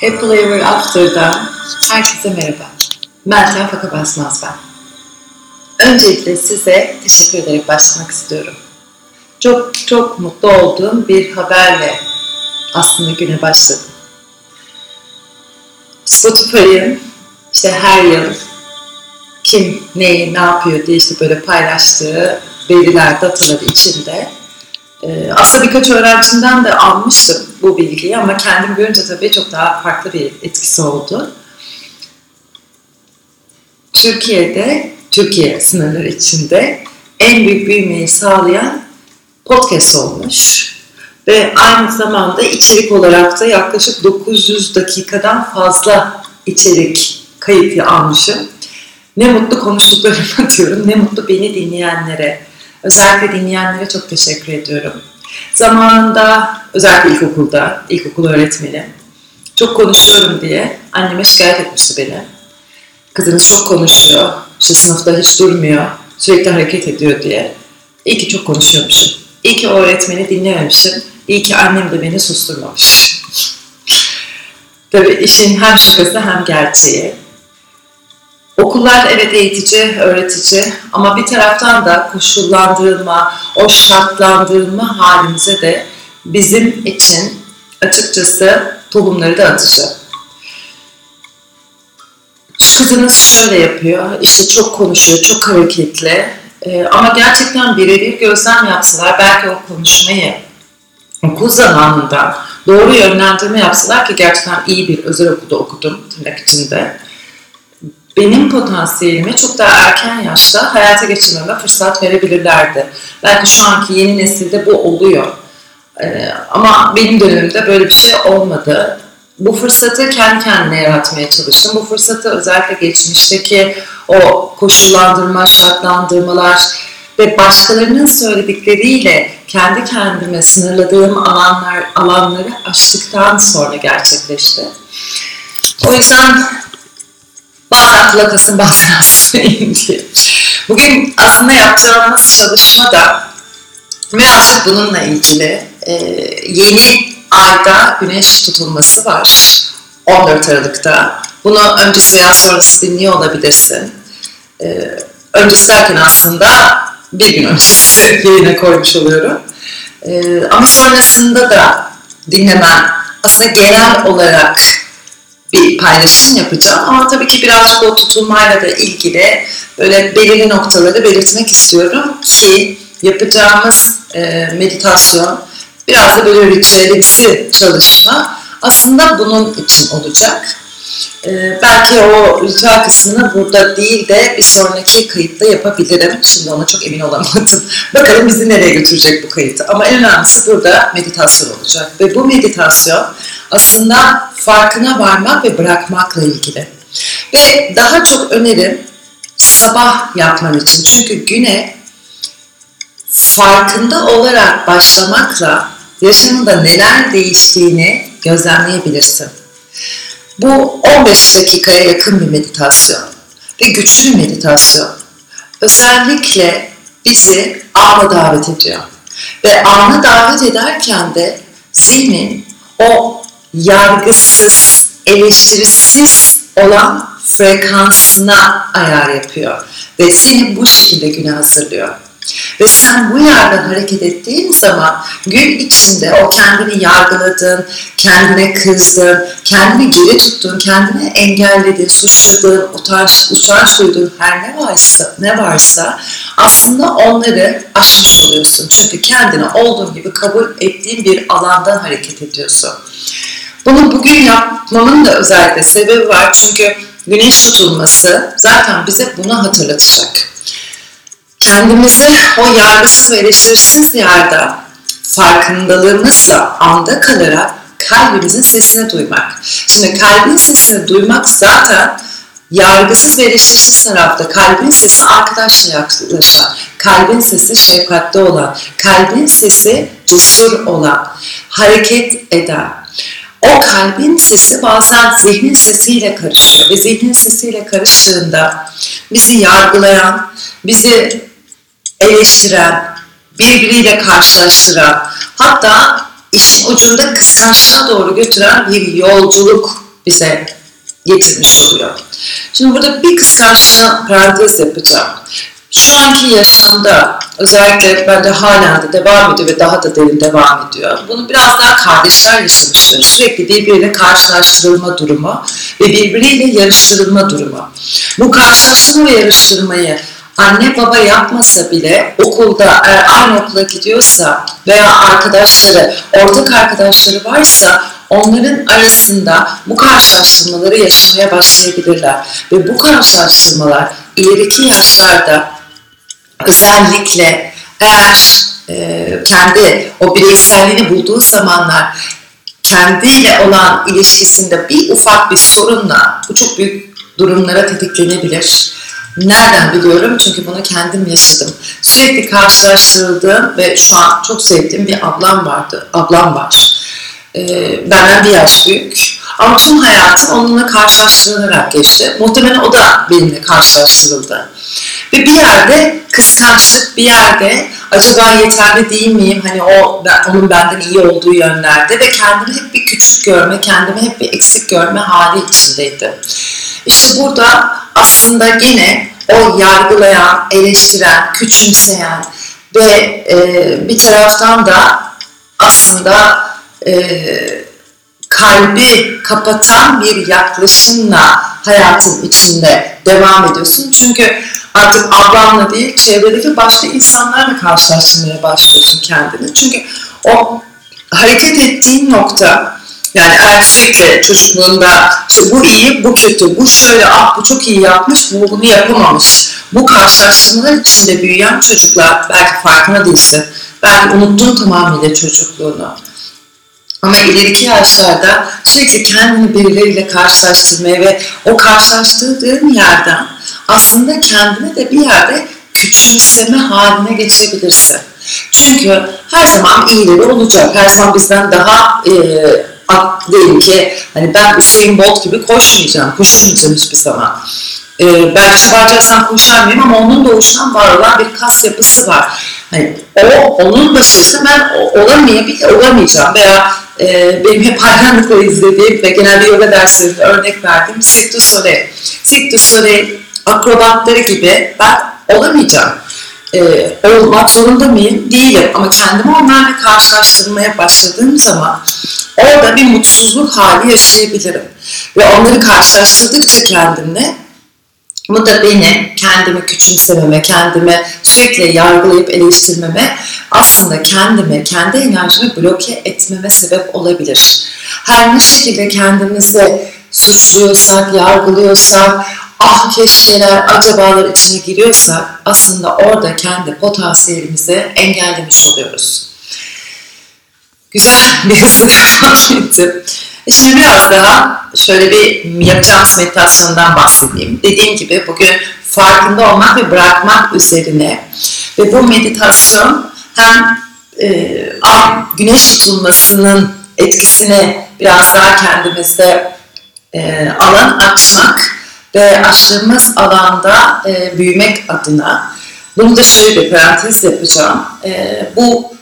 Happy Ever After'dan herkese merhaba. Meltem Faka Basmaz ben. Öncelikle size teşekkür ederek başlamak istiyorum. Çok çok mutlu olduğum bir haberle aslında güne başladım. Spotify'ın işte her yıl kim neyi ne yapıyor diye işte böyle paylaştığı veriler, datalar içinde aslında birkaç öğrencimden de almıştım bu bilgiyi ama kendim görünce tabii çok daha farklı bir etkisi oldu. Türkiye'de, Türkiye sınırları içinde en büyük büyümeyi sağlayan podcast olmuş. Ve aynı zamanda içerik olarak da yaklaşık 900 dakikadan fazla içerik kayıt almışım. Ne mutlu konuştuklarıma diyorum, ne mutlu beni dinleyenlere. Özellikle dinleyenlere çok teşekkür ediyorum. Zamanında özellikle ilkokulda, ilkokul öğretmeni çok konuşuyorum diye anneme şikayet etmişti beni. Kızınız çok konuşuyor, işte sınıfta hiç durmuyor, sürekli hareket ediyor diye. İyi ki çok konuşuyormuşum. İyi ki öğretmeni dinlememişim. İyi ki annem de beni susturmamış. Tabii işin hem şakası hem gerçeği. Okullar evet eğitici, öğretici ama bir taraftan da koşullandırılma, o şartlandırılma halimize de bizim için açıkçası tohumları da atıcı. Kızınız şöyle yapıyor, işte çok konuşuyor, çok hareketli ee, ama gerçekten birebir gözlem yapsalar belki o konuşmayı okul zamanında doğru yönlendirme yapsalar ki gerçekten iyi bir özel okulda okudum tırnak içinde benim potansiyelimi çok daha erken yaşta hayata geçirmeme fırsat verebilirlerdi. Belki şu anki yeni nesilde bu oluyor. Ee, ama benim dönemimde böyle bir şey olmadı. Bu fırsatı kendi kendine yaratmaya çalıştım. Bu fırsatı özellikle geçmişteki o koşullandırma, şartlandırmalar ve başkalarının söyledikleriyle kendi kendime sınırladığım alanlar alanları aştıktan sonra gerçekleşti. O yüzden bazen kulak asın bazen asmayın diye. Bugün aslında yapacağımız çalışma da birazcık bununla ilgili. Ee, yeni ayda güneş tutulması var. 14 Aralık'ta. Bunu öncesi veya sonrası dinliyor olabilirsin. Ee, öncesi derken aslında bir gün öncesi yayına koymuş oluyorum. Ee, ama sonrasında da dinlemen aslında genel olarak bir paylaşım yapacağım. Ama tabii ki birazcık o tutulmayla da ilgili böyle belirli noktaları belirtmek istiyorum ki yapacağımız e, meditasyon biraz da böyle ritüelimsi çalışma aslında bunun için olacak. Ee, belki o ritüel kısmını burada değil de bir sonraki kayıtta yapabilirim. Şimdi ona çok emin olamadım. Bakalım bizi nereye götürecek bu kayıt. Ama en önemlisi burada meditasyon olacak. Ve bu meditasyon aslında farkına varmak ve bırakmakla ilgili. Ve daha çok önerim sabah yapman için. Çünkü güne farkında olarak başlamakla yaşamında neler değiştiğini gözlemleyebilirsin. Bu 15 dakikaya yakın bir meditasyon ve güçlü bir meditasyon. Özellikle bizi ana davet ediyor. Ve ana davet ederken de zihnin o yargısız, eleştirisiz olan frekansına ayar yapıyor. Ve seni bu şekilde güne hazırlıyor. Ve sen bu yerden hareket ettiğin zaman gün içinde o kendini yargıladın, kendine kızdın, kendini geri tuttun, kendini engelledin, suçladın, utanç, utanç duydun her ne varsa, ne varsa aslında onları aşmış oluyorsun. Çünkü kendini olduğun gibi kabul ettiğin bir alandan hareket ediyorsun. Bunu bugün yapmamın da özellikle sebebi var. Çünkü güneş tutulması zaten bize bunu hatırlatacak kendimizi o yargısız ve eleştirisiz yerde farkındalığımızla anda kalarak kalbimizin sesini duymak. Şimdi kalbin sesini duymak zaten yargısız ve eleştirisiz tarafta kalbin sesi arkadaşla yaklaşan, kalbin sesi şefkatli olan, kalbin sesi cesur olan, hareket eden. O kalbin sesi bazen zihnin sesiyle karışıyor ve zihnin sesiyle karıştığında bizi yargılayan, bizi eleştiren, birbiriyle karşılaştıran, hatta işin ucunda kıskançlığa doğru götüren bir yolculuk bize getirmiş oluyor. Şimdi burada bir kıskançlığa parantez yapacağım. Şu anki yaşamda özellikle bence hala da devam ediyor ve daha da derin devam ediyor. Bunu biraz daha kardeşler yaşamışlar. Sürekli birbiriyle karşılaştırılma durumu ve birbiriyle yarıştırılma durumu. Bu karşılaştırma ve yarıştırmayı anne baba yapmasa bile okulda eğer aynı okula gidiyorsa veya arkadaşları, ortak arkadaşları varsa onların arasında bu karşılaştırmaları yaşamaya başlayabilirler. Ve bu karşılaştırmalar ileriki yaşlarda özellikle eğer e, kendi o bireyselliğini bulduğu zamanlar kendiyle olan ilişkisinde bir ufak bir sorunla bu çok büyük durumlara tetiklenebilir. Nereden biliyorum? Çünkü bunu kendim yaşadım. Sürekli karşılaştırıldığım ve şu an çok sevdiğim bir ablam vardı. Ablam var. Ee, benden bir yaş büyük. Ama tüm hayatım onunla karşılaştırılarak geçti. Muhtemelen o da benimle karşılaştırıldı. Ve bir yerde kıskançlık, bir yerde acaba yeterli değil miyim? Hani o onun benden iyi olduğu yönlerde ve kendimi hep bir küçük görme, kendimi hep bir eksik görme hali içindeydi. İşte burada aslında gene o yargılayan, eleştiren, küçümseyen ve e, bir taraftan da aslında e, kalbi kapatan bir yaklaşımla hayatın içinde devam ediyorsun. Çünkü artık ablamla değil, çevredeki başka insanlarla karşılaştırmaya başlıyorsun kendini. Çünkü o hareket ettiğin nokta, yani sürekli çocukluğunda işte bu iyi, bu kötü, bu şöyle, ah bu çok iyi yapmış, bu bunu yapamamış. Bu karşılaştırmalar içinde büyüyen çocuklar belki farkına değilsin. Belki unuttun tamamıyla çocukluğunu. Ama ileriki yaşlarda sürekli kendini birileriyle karşılaştırmaya ve o karşılaştırdığın yerden aslında kendini de bir yerde küçümseme haline geçebilirsin. Çünkü her zaman iyileri olacak. Her zaman bizden daha e, diyelim ki hani ben Usain Bolt gibi koşmayacağım, koşamayacağım hiçbir zaman. E, belki çabalayacaksan koşamayayım ama onun doğuştan var olan bir kas yapısı var. Hani o onun başarısı ben olamayabilir, olamayacağım veya e, benim hep hayranlıkla izlediğim ve genelde yoga derslerinde örnek verdiğim Cirque du Soleil. Cirque du Soleil akrobatları gibi ben olamayacağım. Ee, olmak zorunda mıyım? Değilim. Ama kendimi onlarla karşılaştırmaya başladığım zaman orada bir mutsuzluk hali yaşayabilirim. Ve onları karşılaştırdıkça kendimle bu da beni kendimi küçümsememe, kendimi sürekli yargılayıp eleştirmeme, aslında kendimi, kendi enerjimi bloke etmeme sebep olabilir. Her ne şekilde kendimizi suçluyorsak, yargılıyorsak, ah keşkeler, acabalar içine giriyorsak aslında orada kendi potansiyelimizi engellemiş oluyoruz. Güzel bir hızlı devam ettim. Şimdi biraz daha şöyle bir yapacağımız meditasyondan bahsedeyim. Dediğim gibi bugün farkında olmak ve bırakmak üzerine ve bu meditasyon hem e, ay, güneş tutulmasının etkisini biraz daha kendimizde e, alan açmak ve açtığımız alanda e, büyümek adına bunu da şöyle bir parantez yapacağım. E, bu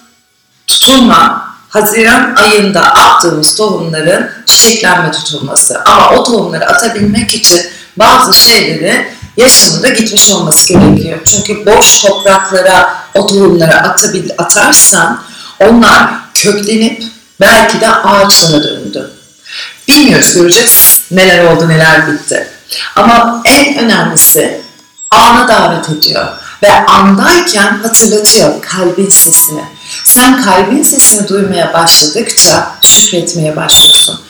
tutulma Haziran ayında attığımız tohumların çiçeklenme tutulması. Ama o tohumları atabilmek için bazı şeyleri yaşamında gitmiş olması gerekiyor. Çünkü boş topraklara o tohumları atabil, atarsan onlar köklenip belki de ağaçlara döndü. Bilmiyoruz, göreceğiz neler oldu, neler bitti. Ama en önemlisi ana davet ediyor ve andayken hatırlatıyor kalbin sesini. Sen kalbin sesini duymaya başladıkça şükretmeye başlıyorsun.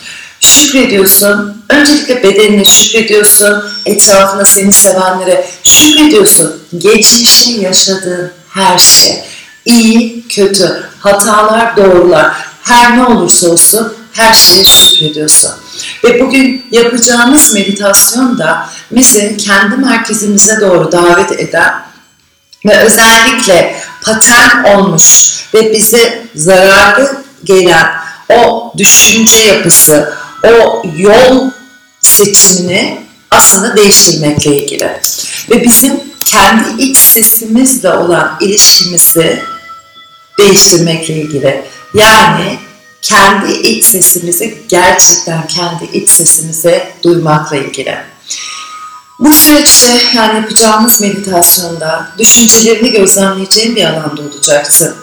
Şükrediyorsun, öncelikle bedenine şükrediyorsun, etrafına seni sevenlere şükrediyorsun. Geçmişte yaşadığın her şey, iyi, kötü, hatalar, doğrular, her ne olursa olsun her şeye şükrediyorsun. Ve bugün yapacağımız meditasyon da bizi kendi merkezimize doğru davet eden ve özellikle patern olmuş ve bize zararlı gelen o düşünce yapısı, o yol seçimini aslında değiştirmekle ilgili. Ve bizim kendi iç sesimizle olan ilişkimizi değiştirmekle ilgili. Yani kendi iç sesimizi gerçekten kendi iç sesimizi duymakla ilgili. Bu süreçte yani yapacağımız meditasyonda düşüncelerini gözlemleyeceğin bir alanda olacaksın.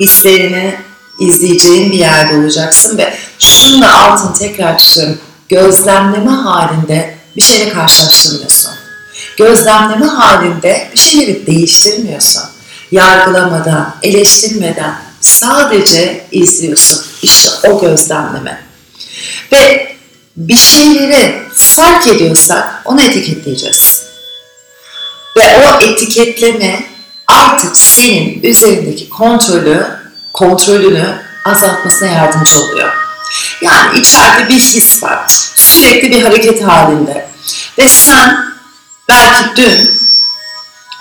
Hislerini izleyeceğin bir yerde olacaksın ve şunu da altını tekrar çiziyorum. Gözlemleme halinde bir şeyle karşılaştırmıyorsun. Gözlemleme halinde bir şeyleri değiştirmiyorsun. Yargılamadan, eleştirmeden sadece izliyorsun. İşte o gözlemleme. Ve bir şeyleri fark ediyorsak onu etiketleyeceğiz. Ve o etiketleme artık senin üzerindeki kontrolü, kontrolünü azaltmasına yardımcı oluyor. Yani içeride bir his var. Sürekli bir hareket halinde. Ve sen belki dün,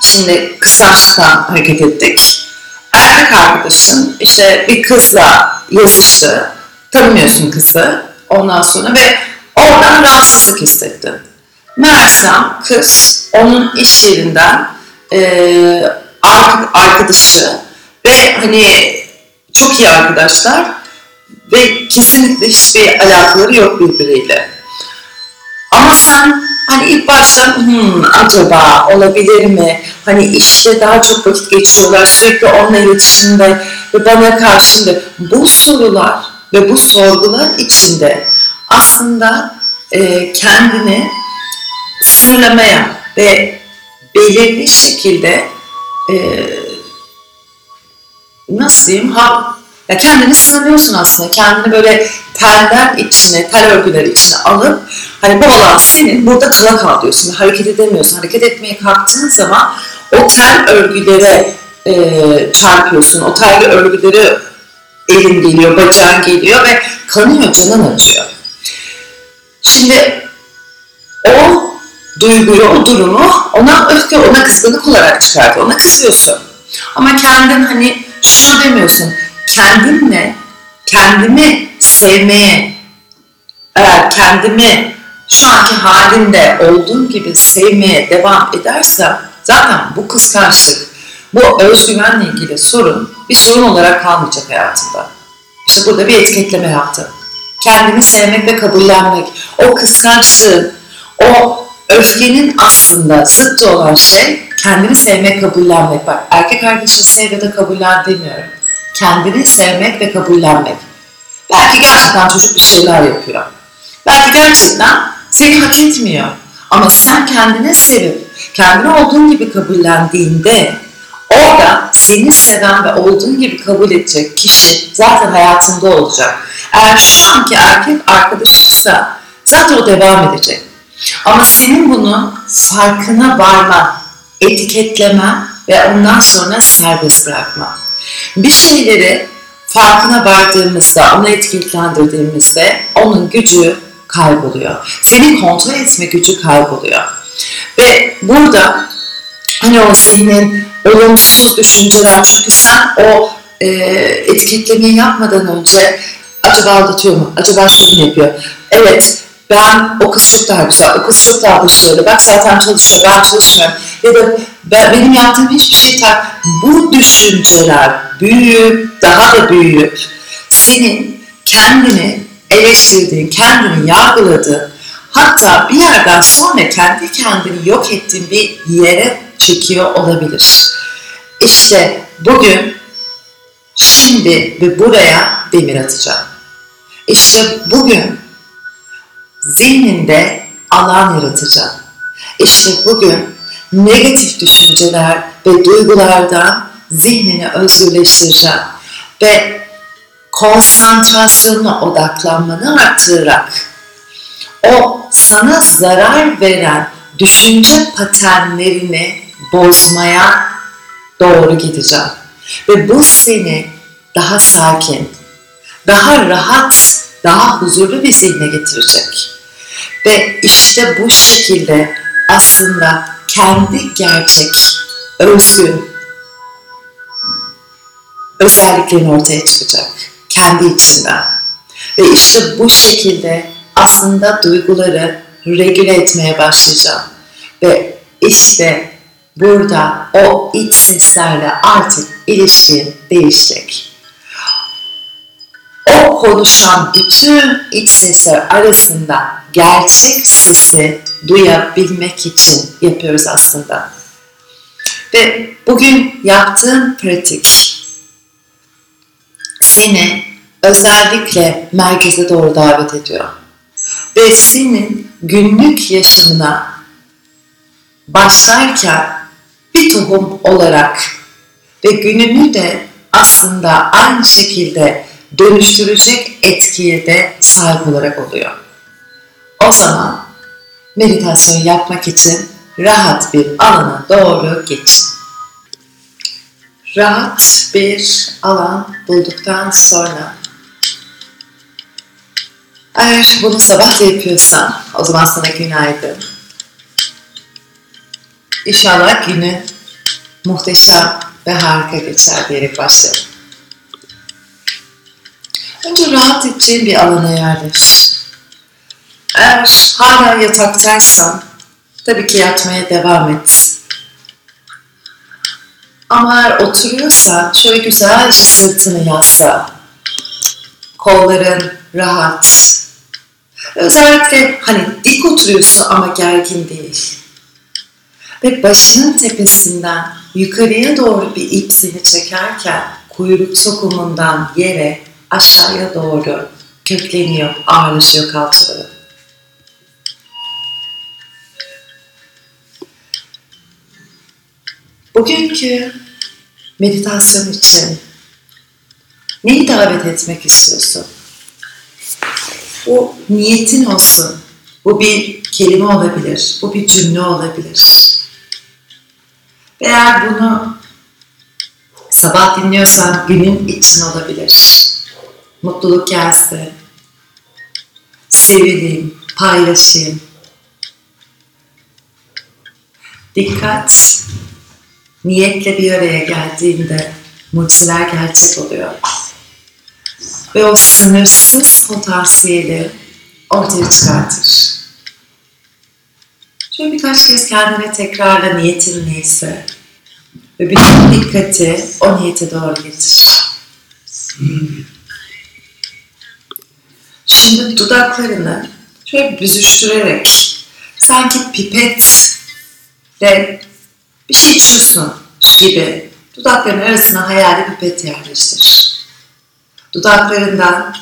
şimdi kıskançlıktan hareket ettik. Erkek arkadaşın işte bir kızla yazıştı. Tanımıyorsun kızı. Ondan sonra ve oradan rahatsızlık hissettin. Meğersem kız onun iş yerinden e, arkadaşı ve hani çok iyi arkadaşlar ve kesinlikle hiçbir alakaları yok birbiriyle. Ama sen hani ilk başta hmm, acaba olabilir mi? Hani işte daha çok vakit geçiriyorlar sürekli onunla iletişimde ve bana karşında bu sorular ve bu sorgular içinde aslında e, kendini sınırlamaya ve belirli şekilde e, nasıl diyeyim ha, ya kendini sınırlıyorsun aslında. Kendini böyle teller içine, tel örgüler içine alıp hani bu alan senin burada kala kal diyorsun. Hareket edemiyorsun. Hareket etmeye kalktığın zaman o tel örgülere e, çarpıyorsun. O tel örgüleri elin geliyor, bacağın geliyor ve kanıyor, canın acıyor. Şimdi o duyguyu, o durumu ona öfke, ona kızgınlık olarak çıkartıyor. Ona kızıyorsun. Ama kendin hani şunu demiyorsun. Kendimle, kendimi sevmeye, eğer kendimi şu anki halinde olduğum gibi sevmeye devam edersem zaten bu kıskançlık, bu özgüvenle ilgili sorun bir sorun olarak kalmayacak hayatımda. İşte burada bir etiketleme yaptım. Kendimi sevmek ve kabullenmek, o kıskançlığın, o öfkenin aslında zıttı olan şey kendini sevmek, kabullenmek. Bak erkek arkadaşını sev ya da kabullen demiyorum. Kendini sevmek ve kabullenmek. Belki gerçekten çocuk bir şeyler yapıyor. Belki gerçekten seni hak etmiyor. Ama sen kendine sevip, kendini olduğun gibi kabullendiğinde orada seni seven ve olduğun gibi kabul edecek kişi zaten hayatında olacak. Eğer şu anki erkek arkadaşıysa zaten o devam edecek. Ama senin bunu farkına varma, etiketleme ve ondan sonra serbest bırakma. Bir şeyleri farkına vardığımızda, onu etiketlendirdiğimizde onun gücü kayboluyor. Seni kontrol etme gücü kayboluyor. Ve burada hani o zihnin olumsuz düşünceler çünkü sen o e, etiketlemeyi yapmadan önce acaba aldatıyor mu? Acaba şunu yapıyor? Evet ben o kız çok daha güzel, o kız çok daha başarılı, bak zaten çalışıyor, ben çalışmıyorum. Ya da ben, benim yaptığım hiçbir şey tak. Bu düşünceler büyüyüp, daha da büyüyüp senin kendini eleştirdiğin, kendini yargıladığın, hatta bir yerden sonra kendi kendini yok ettiğin bir yere çekiyor olabilir. İşte bugün, şimdi ve buraya demir atacağım. İşte bugün zihninde alan yaratacağım. İşte bugün negatif düşünceler ve duygulardan zihnini özgürleştireceğim ve konsantrasyonuna odaklanmanı arttırarak o sana zarar veren düşünce paternlerini bozmaya doğru gideceğim. Ve bu seni daha sakin, daha rahat, daha huzurlu bir zihne getirecek. Ve işte bu şekilde aslında kendi gerçek, özgün özelliklerin ortaya çıkacak. Kendi içinden. Ve işte bu şekilde aslında duyguları regüle etmeye başlayacağım. Ve işte burada o iç seslerle artık ilişkin değişecek. O konuşan bütün iç sesler arasında gerçek sesi duyabilmek için yapıyoruz aslında. Ve bugün yaptığım pratik seni özellikle merkeze doğru davet ediyor. Ve günlük yaşamına başlarken bir tohum olarak ve gününü de aslında aynı şekilde dönüştürecek etkiye de sahip olarak oluyor. O zaman meditasyon yapmak için rahat bir alana doğru geçin. Rahat bir alan bulduktan sonra eğer bunu sabah da yapıyorsan o zaman sana günaydın. İnşallah günü muhteşem ve harika geçer diyerek başlayalım. Önce rahat edeceğin bir alana yerleş. Eğer hala yataktaysan tabii ki yatmaya devam et. Ama eğer oturuyorsan şöyle güzelce sırtını yasla. Kolların rahat. Özellikle hani dik oturuyorsun ama gergin değil. Ve başının tepesinden yukarıya doğru bir ip seni çekerken kuyruk sokumundan yere aşağıya doğru kökleniyor, ağırlaşıyor kalçaları. Bugünkü meditasyon için neyi davet etmek istiyorsun? Bu niyetin olsun. Bu bir kelime olabilir, bu bir cümle olabilir. Eğer bunu sabah dinliyorsan günün için olabilir. Mutluluk gelsin. Sevileyim, paylaşayım. Dikkat, niyetle bir araya geldiğinde mucizeler gerçek oluyor. Ve o sınırsız potansiyeli ortaya çıkartır. Şöyle birkaç kez kendine tekrarla niyetin neyse. Ve bütün dikkati o niyete doğru getir. Şimdi dudaklarını şöyle büzüştürerek sanki pipetle bir şey içiyorsun gibi dudakların arasına hayali pipet yerleştir. Dudaklarından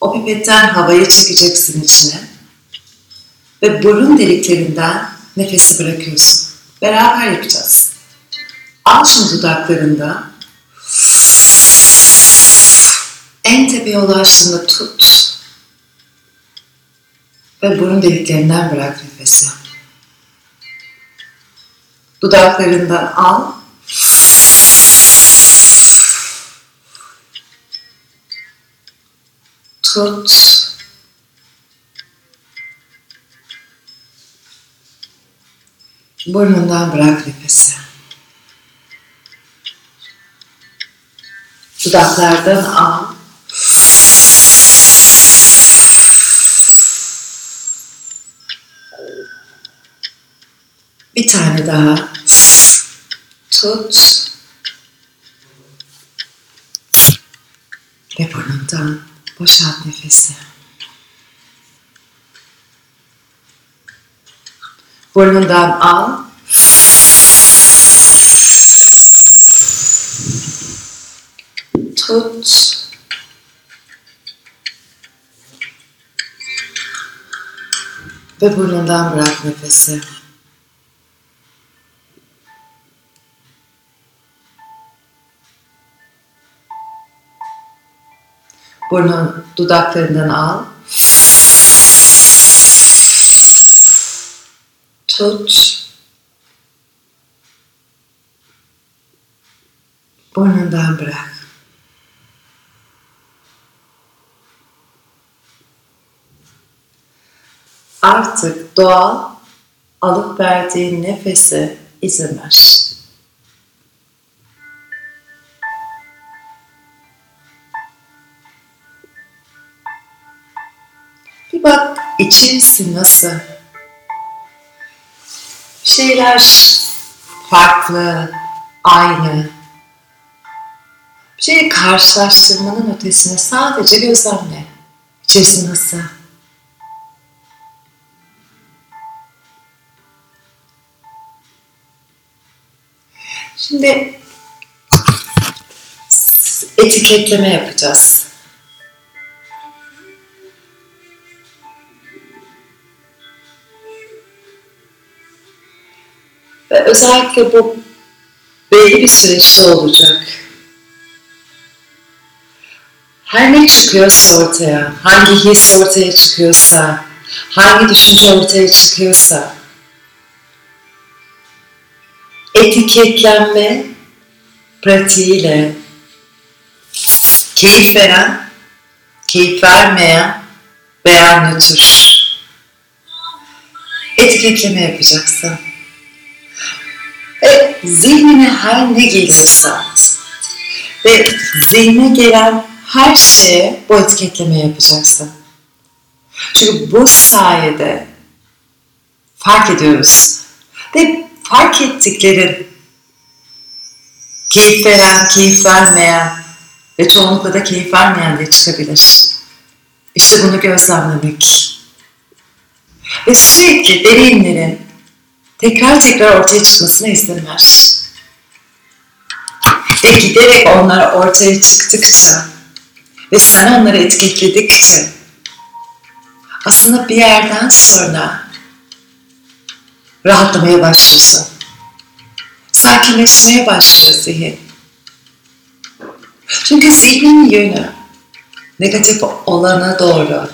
o pipetten havayı çekeceksin içine ve burun deliklerinden nefesi bırakıyorsun. Beraber yapacağız. Al şimdi dudaklarında en tepeye ulaştığında tut ve burun deliklerinden bırak nefesi. Dudaklarından al tut Burnundan bırak nefesi. Dudaklardan al. Bir tane daha. Tut. Ve burnundan boşalt nefesi. Burnundan al. Tut. Ve burnundan bırak nefesi. Burnun dudaklarından al. Tut. Burnundan bırak. Artık doğal alıp verdiğin nefese izin ver. Bak içerisi nasıl? Şeyler farklı, aynı. Bir şeyi karşılaştırmanın ötesine sadece gözlemle. İçerisi nasıl? Şimdi etiketleme yapacağız. Ve özellikle bu belli bir süreçte olacak. Her ne çıkıyorsa ortaya, hangi his ortaya çıkıyorsa, hangi düşünce ortaya çıkıyorsa, etiketlenme pratiğiyle keyif veren, keyif vermeyen veya nötr etiketleme yapacaksın. Ve zihnine her ne geliyorsa ve zihne gelen her şeye bu etiketleme yapacaksın. Çünkü bu sayede fark ediyoruz. Ve fark ettiklerin keyif veren, keyif vermeyen ve çoğunlukla da keyif vermeyen de çıkabilir. İşte bunu gözlemlemek. Ve sürekli deneyimlerin tekrar tekrar ortaya çıkmasına izin ver. Ve giderek onlar ortaya çıktıkça ve sen onları etiketledikçe aslında bir yerden sonra rahatlamaya başlıyorsun. Sakinleşmeye başlıyor zihin. Çünkü zihnin yönü negatif olana doğru,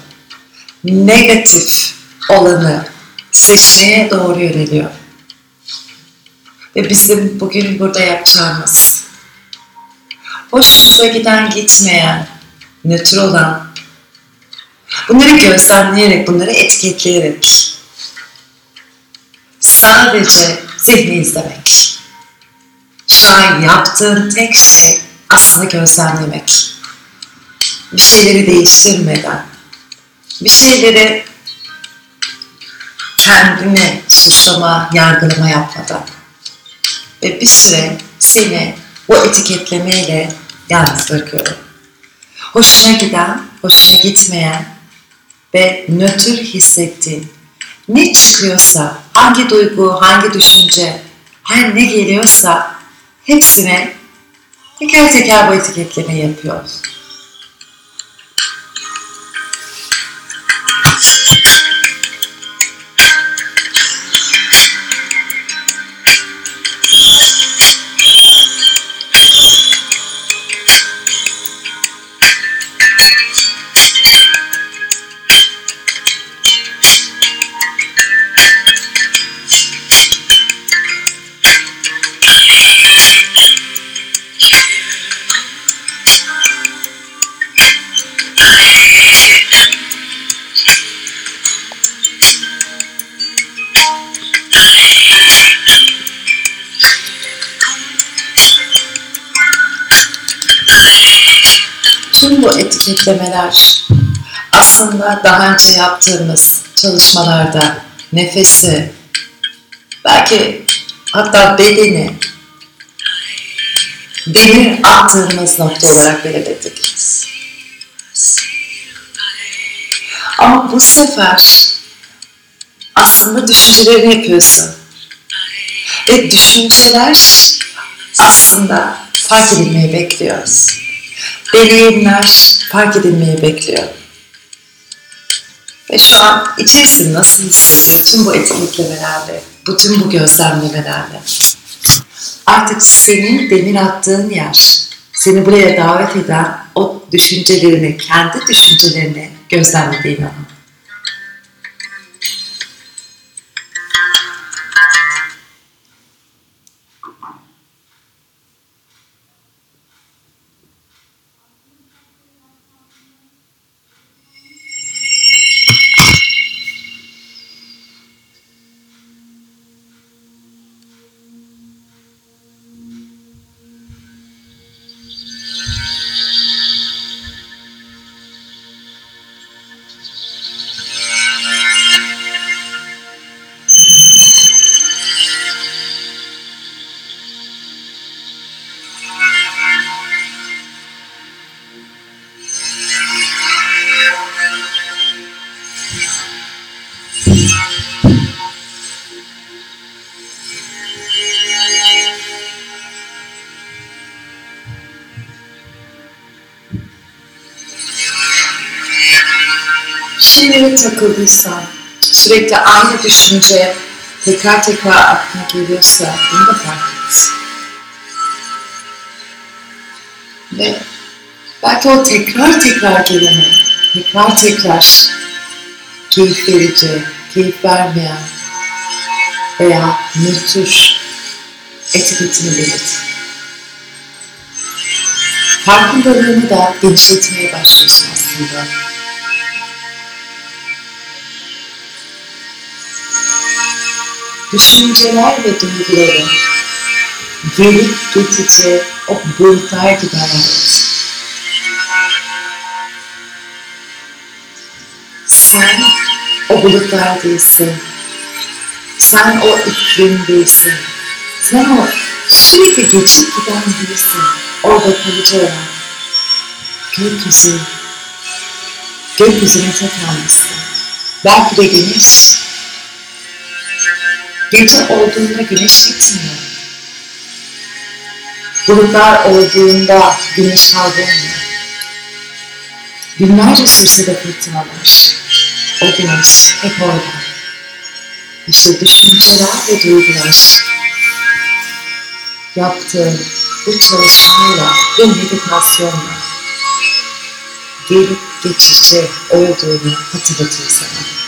negatif olanı seçmeye doğru yöneliyor. Ve bizim bugün burada yapacağımız hoşumuza giden gitmeyen, nötr olan, bunları gözlemleyerek, bunları etiketleyerek sadece zihni izlemek. Şu an yaptığın tek şey aslında gözlemlemek. Bir şeyleri değiştirmeden, bir şeyleri kendine suçlama, yargılama yapmadan ve bir süre seni o etiketlemeyle yalnız bırakıyorum. Hoşuna giden, hoşuna gitmeyen ve nötr hissettiğin ne çıkıyorsa, hangi duygu, hangi düşünce, her ne geliyorsa hepsine teker teker bu etiketleme yapıyoruz. Etiketlemeler aslında daha önce yaptığımız çalışmalarda nefesi, belki hatta bedeni demir attığımız nokta olarak belirledik. Ama bu sefer aslında düşüncelerini yapıyorsun. Ve düşünceler aslında fark edilmeyi bekliyoruz. Deneyimler fark edilmeyi bekliyor. Ve şu an içerisinde nasıl hissediyor tüm bu etiketlemelerle, bütün bu gözlemlemelerle. Artık senin demir attığın yer, seni buraya davet eden o düşüncelerini, kendi düşüncelerini gözlemlediğin an. Takıldıysan, sürekli aynı düşünce tekrar tekrar aklına geliyorsa bunu da fark et. Ve belki o tekrar tekrar gelene, tekrar tekrar keyif verici, keyif vermeyen veya nötr etiketini belirt. Farkındalığını da genişletmeye başlıyorsun aslında. Düşünceler ve duyguları gelip geçici o bulutlar gibi hayat. Sen o bulutlar değilsin. Sen o iklim değilsin. Sen o sürekli geçip giden değilsin. Orada kalıcı olan gökyüzü, gökyüzüne tek almışsın. Belki de güneş. Gece olduğunda güneş gitmiyor. Bulutlar olduğunda güneş kaybolmuyor. Günlerce sürse de fırtınalar. O güneş hep orada. İşte düşünceler ve duygular yaptığın bu çalışmayla ve meditasyonla gelip geçici olduğunu hatırlatıyor sana.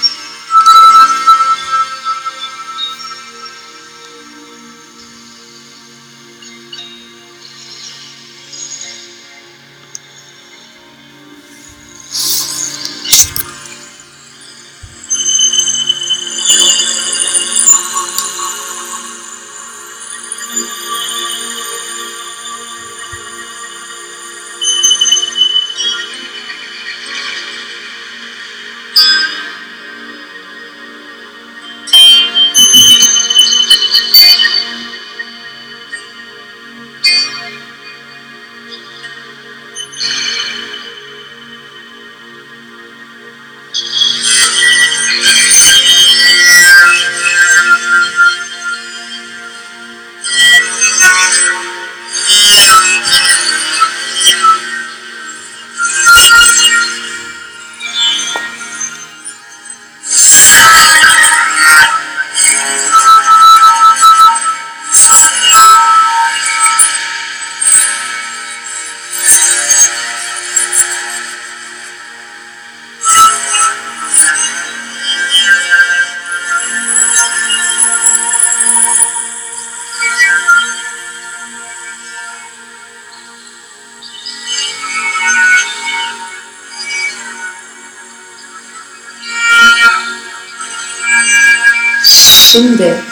Şimdi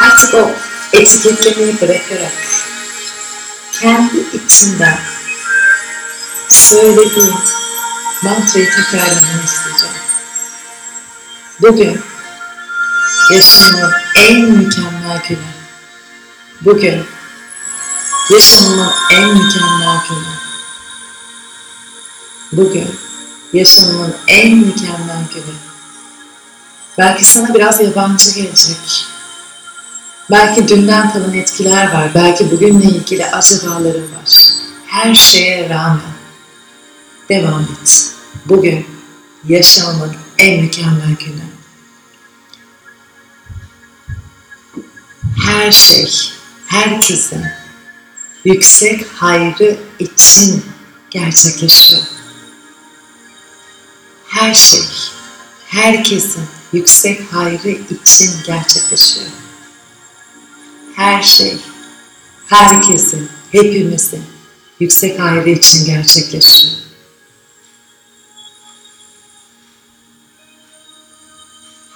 artık o etiketlemeyi bırakarak kendi içinden söylediğin mantrayı tekrarlamanı isteyeceğim. Bugün yaşamımın en mükemmel günü. Bugün yaşamımın en mükemmel günü. Bugün yaşamımın en mükemmel günü. Belki sana biraz yabancı gelecek. Belki dünden kalan etkiler var. Belki bugünle ilgili acabaların var. Her şeye rağmen devam et. Bugün yaşamın en mükemmel günü. Her şey, herkesin yüksek hayrı için gerçekleşiyor. Her şey, herkesin yüksek hayrı için gerçekleşiyor. Her şey, herkesin, hepimizin yüksek hayrı için gerçekleşiyor.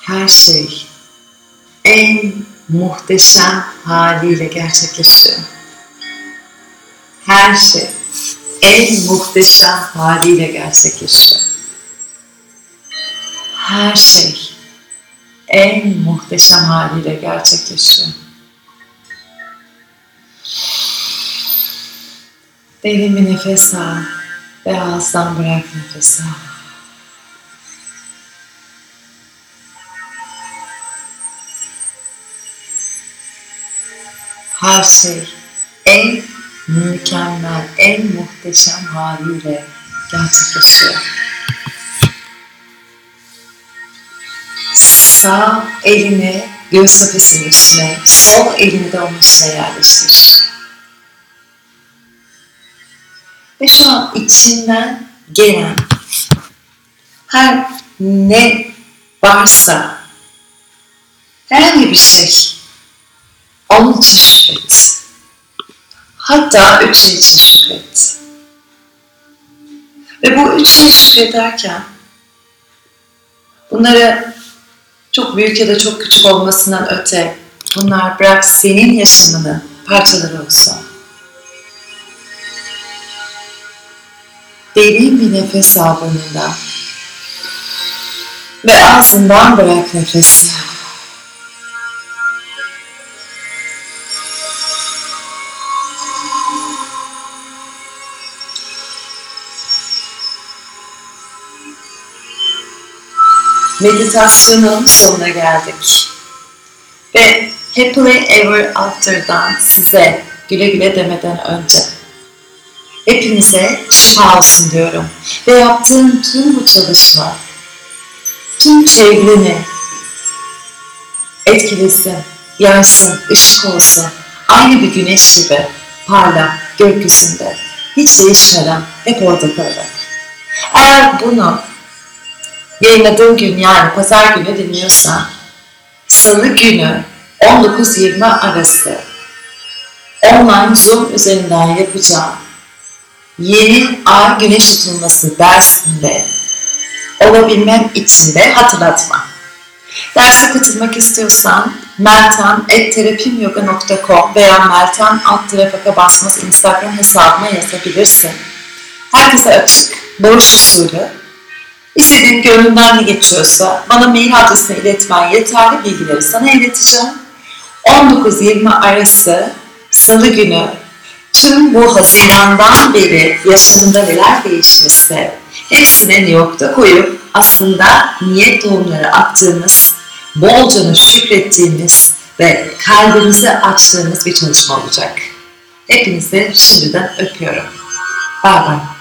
Her şey en muhteşem haliyle gerçekleşiyor. Her şey en muhteşem haliyle gerçekleşiyor. Her şey en muhteşem haliyle gerçekleşiyor. Derin bir nefes al ve ağızdan bırak nefes al. Her şey en mükemmel, en muhteşem haliyle gerçekleşiyor. Sağ elini göğüs kafesinin içine, sol elini de onun içine yerleştir. Ve şu an içinden gelen her ne varsa herhangi bir şey onun için şükret. Hatta üç şey için şükret. Ve bu üç şey şükrederken bunları çok büyük ya da çok küçük olmasından öte bunlar bırak senin yaşamını parçaları olsun. Derin bir nefes al burnundan. Ve ağzından bırak nefesi. Meditasyonun sonuna geldik. Ve Happily Ever After'dan size güle güle demeden önce hepinize şifa olsun diyorum. Ve yaptığım tüm bu çalışma tüm çevreni etkilesin, yansın, ışık olsun. Aynı bir güneş gibi parla gökyüzünde. Hiç değişmeden hep orada kalarak. Eğer bunu yayınladığım gün yani pazar günü dinliyorsan salı günü 19-20 arası online Zoom üzerinden yapacağım yeni ay güneş tutulması dersinde olabilmem için de hatırlatma. Derse katılmak istiyorsan meltem.terapimyoga.com veya meltem alt basmaz Instagram hesabıma yazabilirsin. Herkese açık, borç usulü İstediğin gönlünden ne geçiyorsa bana mail adresine iletmen yeterli bilgileri sana ileteceğim. 19-20 arası salı günü tüm bu Haziran'dan beri yaşamında neler değişmişse hepsini New York'ta koyup aslında niyet tohumları attığımız, bolcana şükrettiğimiz ve kalbimizi açtığımız bir çalışma olacak. Hepinizi şimdiden öpüyorum. Bye bye.